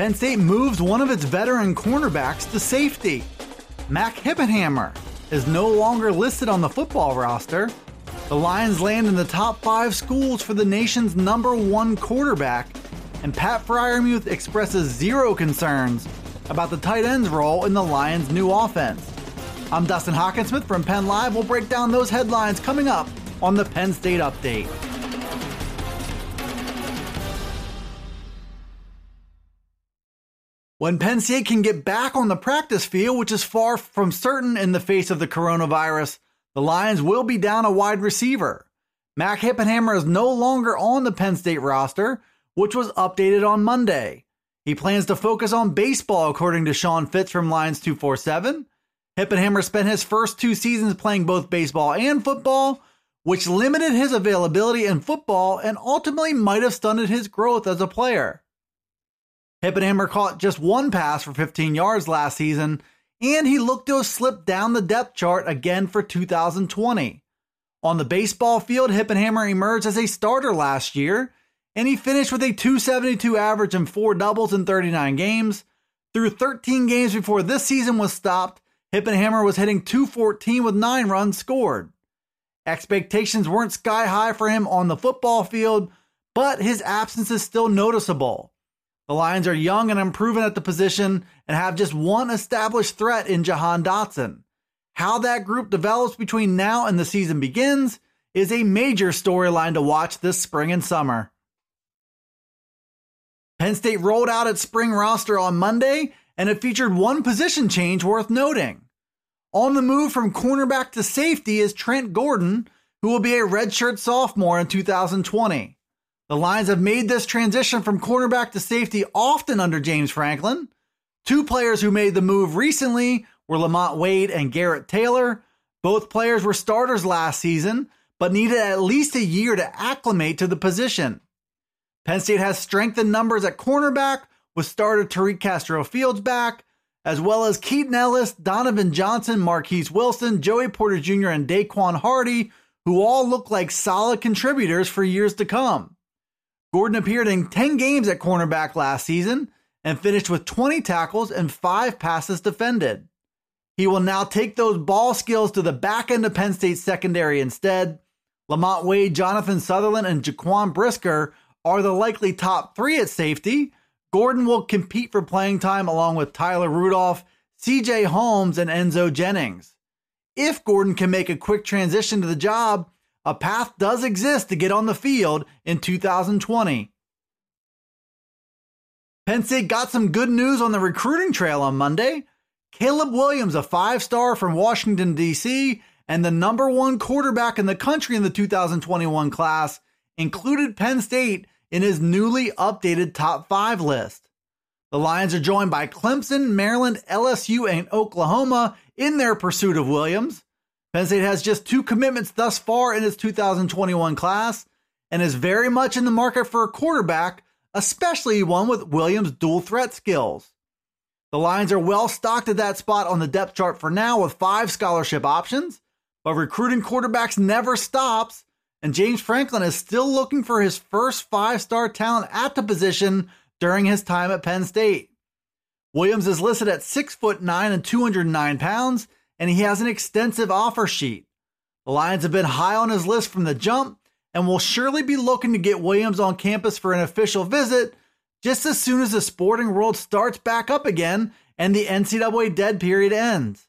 Penn State moves one of its veteran cornerbacks to safety. Mac Hippenhammer is no longer listed on the football roster. The Lions land in the top five schools for the nation's number one quarterback, and Pat Freiermuth expresses zero concerns about the tight end's role in the Lions' new offense. I'm Dustin Hockensmith from Penn Live. We'll break down those headlines coming up on the Penn State Update. When Penn State can get back on the practice field, which is far from certain in the face of the coronavirus, the Lions will be down a wide receiver. Mac Hippenhammer is no longer on the Penn State roster, which was updated on Monday. He plans to focus on baseball, according to Sean Fitz from Lions 247. Hippenhammer spent his first two seasons playing both baseball and football, which limited his availability in football and ultimately might have stunted his growth as a player. Hippenhammer caught just one pass for 15 yards last season, and he looked to have slipped down the depth chart again for 2020. On the baseball field, Hippenhammer emerged as a starter last year, and he finished with a 272 average and four doubles in 39 games. Through 13 games before this season was stopped, Hippenhammer was hitting 214 with nine runs scored. Expectations weren't sky high for him on the football field, but his absence is still noticeable. The Lions are young and unproven at the position and have just one established threat in Jahan Dotson. How that group develops between now and the season begins is a major storyline to watch this spring and summer. Penn State rolled out its spring roster on Monday, and it featured one position change worth noting. On the move from cornerback to safety is Trent Gordon, who will be a redshirt sophomore in 2020. The Lions have made this transition from cornerback to safety often under James Franklin. Two players who made the move recently were Lamont Wade and Garrett Taylor. Both players were starters last season, but needed at least a year to acclimate to the position. Penn State has strengthened numbers at cornerback with starter Tariq Castro Fields back, as well as Keaton Ellis, Donovan Johnson, Marquise Wilson, Joey Porter Jr., and Daequan Hardy, who all look like solid contributors for years to come. Gordon appeared in 10 games at cornerback last season and finished with 20 tackles and 5 passes defended. He will now take those ball skills to the back end of Penn State's secondary instead. Lamont Wade, Jonathan Sutherland, and Jaquan Brisker are the likely top three at safety. Gordon will compete for playing time along with Tyler Rudolph, CJ Holmes, and Enzo Jennings. If Gordon can make a quick transition to the job, a path does exist to get on the field in 2020. Penn State got some good news on the recruiting trail on Monday. Caleb Williams, a five star from Washington, D.C., and the number one quarterback in the country in the 2021 class, included Penn State in his newly updated top five list. The Lions are joined by Clemson, Maryland, LSU, and Oklahoma in their pursuit of Williams. Penn State has just two commitments thus far in its 2021 class and is very much in the market for a quarterback, especially one with Williams' dual threat skills. The Lions are well stocked at that spot on the depth chart for now with five scholarship options, but recruiting quarterbacks never stops, and James Franklin is still looking for his first five star talent at the position during his time at Penn State. Williams is listed at 6 foot 9 and 209 pounds and he has an extensive offer sheet. The Lions have been high on his list from the jump and will surely be looking to get Williams on campus for an official visit just as soon as the sporting world starts back up again and the NCAA dead period ends.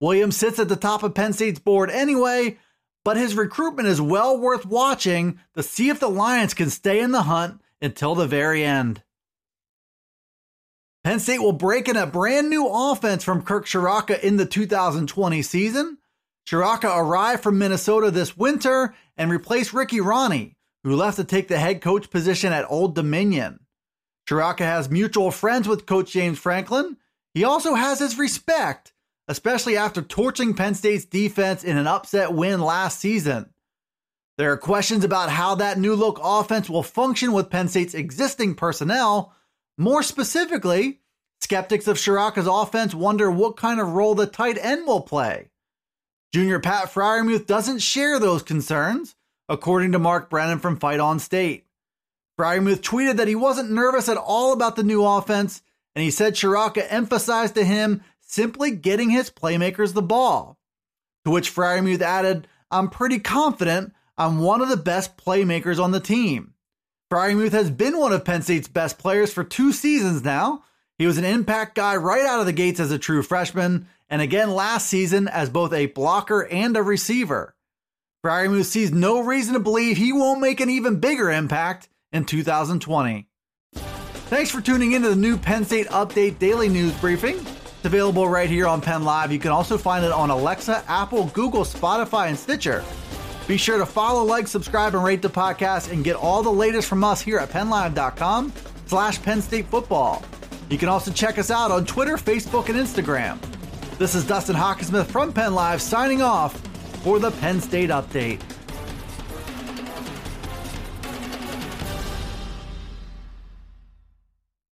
Williams sits at the top of Penn State's board anyway, but his recruitment is well worth watching to see if the Lions can stay in the hunt until the very end. Penn State will break in a brand new offense from Kirk Ciarrocca in the 2020 season. Ciarrocca arrived from Minnesota this winter and replaced Ricky Rahne, who left to take the head coach position at Old Dominion. Ciarrocca has mutual friends with Coach James Franklin. He also has his respect, especially after torching Penn State's defense in an upset win last season. There are questions about how that new look offense will function with Penn State's existing personnel, more specifically, skeptics of Ciarrocca's offense wonder what kind of role the tight end will play. Junior Pat Freiermuth doesn't share those concerns, according to Mark Brennan from Fight On State. Freiermuth tweeted that he wasn't nervous at all about the new offense, and he said Ciarrocca emphasized to him simply getting his playmakers the ball. To which Freiermuth added, I'm pretty confident I'm one of the best playmakers on the team. Freiermuth has been one of Penn State's best players for two seasons now. He was an impact guy right out of the gates as a true freshman, and again last season as both a blocker and a receiver. Freiermuth sees no reason to believe he won't make an even bigger impact in 2020. Thanks for tuning in to the new Penn State Update Daily News Briefing. It's available right here on Penn Live. You can also find it on Alexa, Apple, Google, Spotify, and Stitcher. Be sure to follow, like, subscribe, and rate the podcast and get all the latest from us here at PennLive.com slash Penn State Football. You can also check us out on Twitter, Facebook, and Instagram. This is Dustin Hockensmith from Penn Live signing off for the Penn State Update.